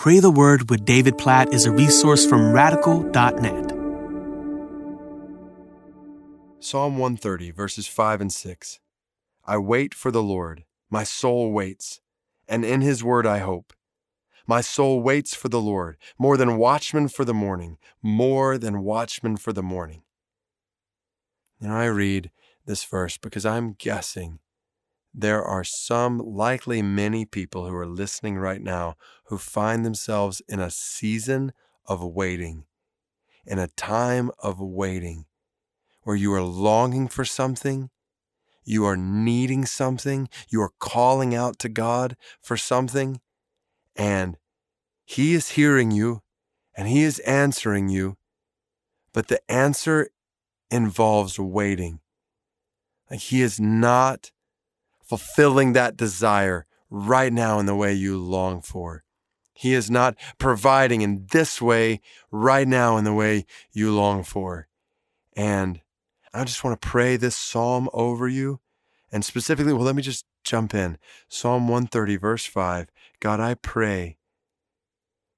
Pray the Word with David Platt is a resource from radical.net. Psalm 130, verses 5 and 6. I wait for the Lord, my soul waits, and in his word I hope. My soul waits for the Lord, more than watchmen for the morning, more than watchmen for the morning. And I read this verse because I'm guessing there are some, likely many people who are listening right now who find themselves in a season of waiting, in a time of waiting, where you are longing for something, you are needing something, you are calling out to God for something, and He is hearing you and He is answering you, but the answer involves waiting. He is not fulfilling that desire right now in the way you long for. He is not providing in this way right now in the way you long for. And I just want to pray this psalm over you. And specifically, well, let me just jump in. Psalm 130, verse 5. God, I pray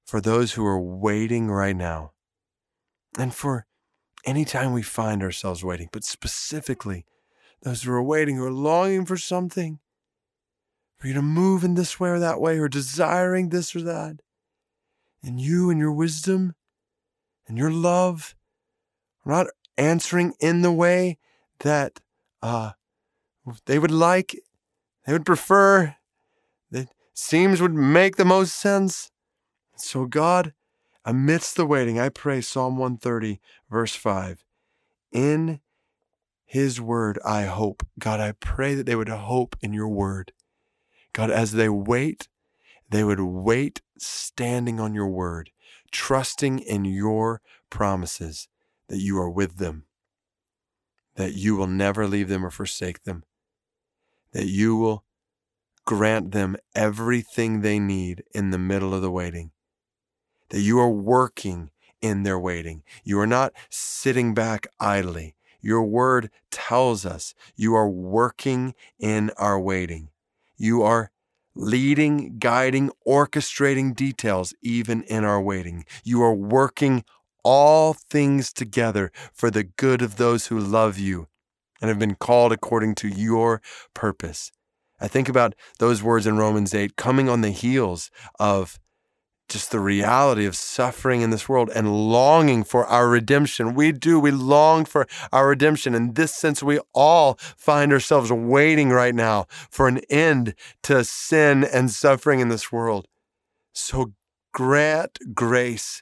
for those who are waiting right now and for any time we find ourselves waiting, but specifically those who are waiting, who are longing for something, for you to move in this way or that way, or desiring this or that. And you and your wisdom and your love are not answering in the way that uh, they would like, they would prefer, that seems would make the most sense. So, God, amidst the waiting, I pray Psalm 130, verse 5. In his word, I hope. God, I pray that they would hope in your word. God, as they wait, they would wait standing on your word, trusting in your promises that you are with them, that you will never leave them or forsake them, that you will grant them everything they need in the middle of the waiting, that you are working in their waiting. You are not sitting back idly. Your word tells us you are working in our waiting. You are leading, guiding, orchestrating details even in our waiting. You are working all things together for the good of those who love you and have been called according to your purpose. I think about those words in Romans 8 coming on the heels of just the reality of suffering in this world and longing for our redemption. We do, we long for our redemption. In this sense, we all find ourselves waiting right now for an end to sin and suffering in this world. So grant grace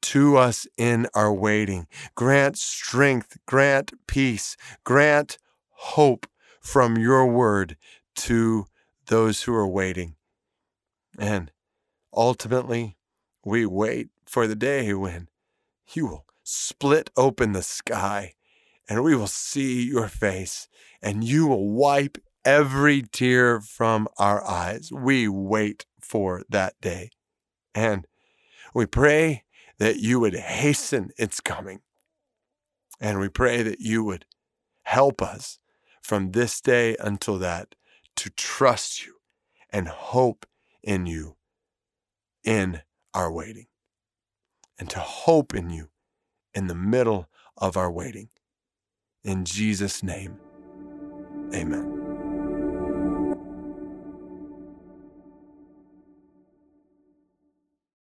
to us in our waiting. Grant strength, grant peace, grant hope from your word to those who are waiting. And Ultimately, we wait for the day when you will split open the sky and we will see your face and you will wipe every tear from our eyes. We wait for that day. And we pray that you would hasten its coming. And we pray that you would help us from this day until that to trust you and hope in you in our waiting and to hope in you in the middle of our waiting. In Jesus' name, amen.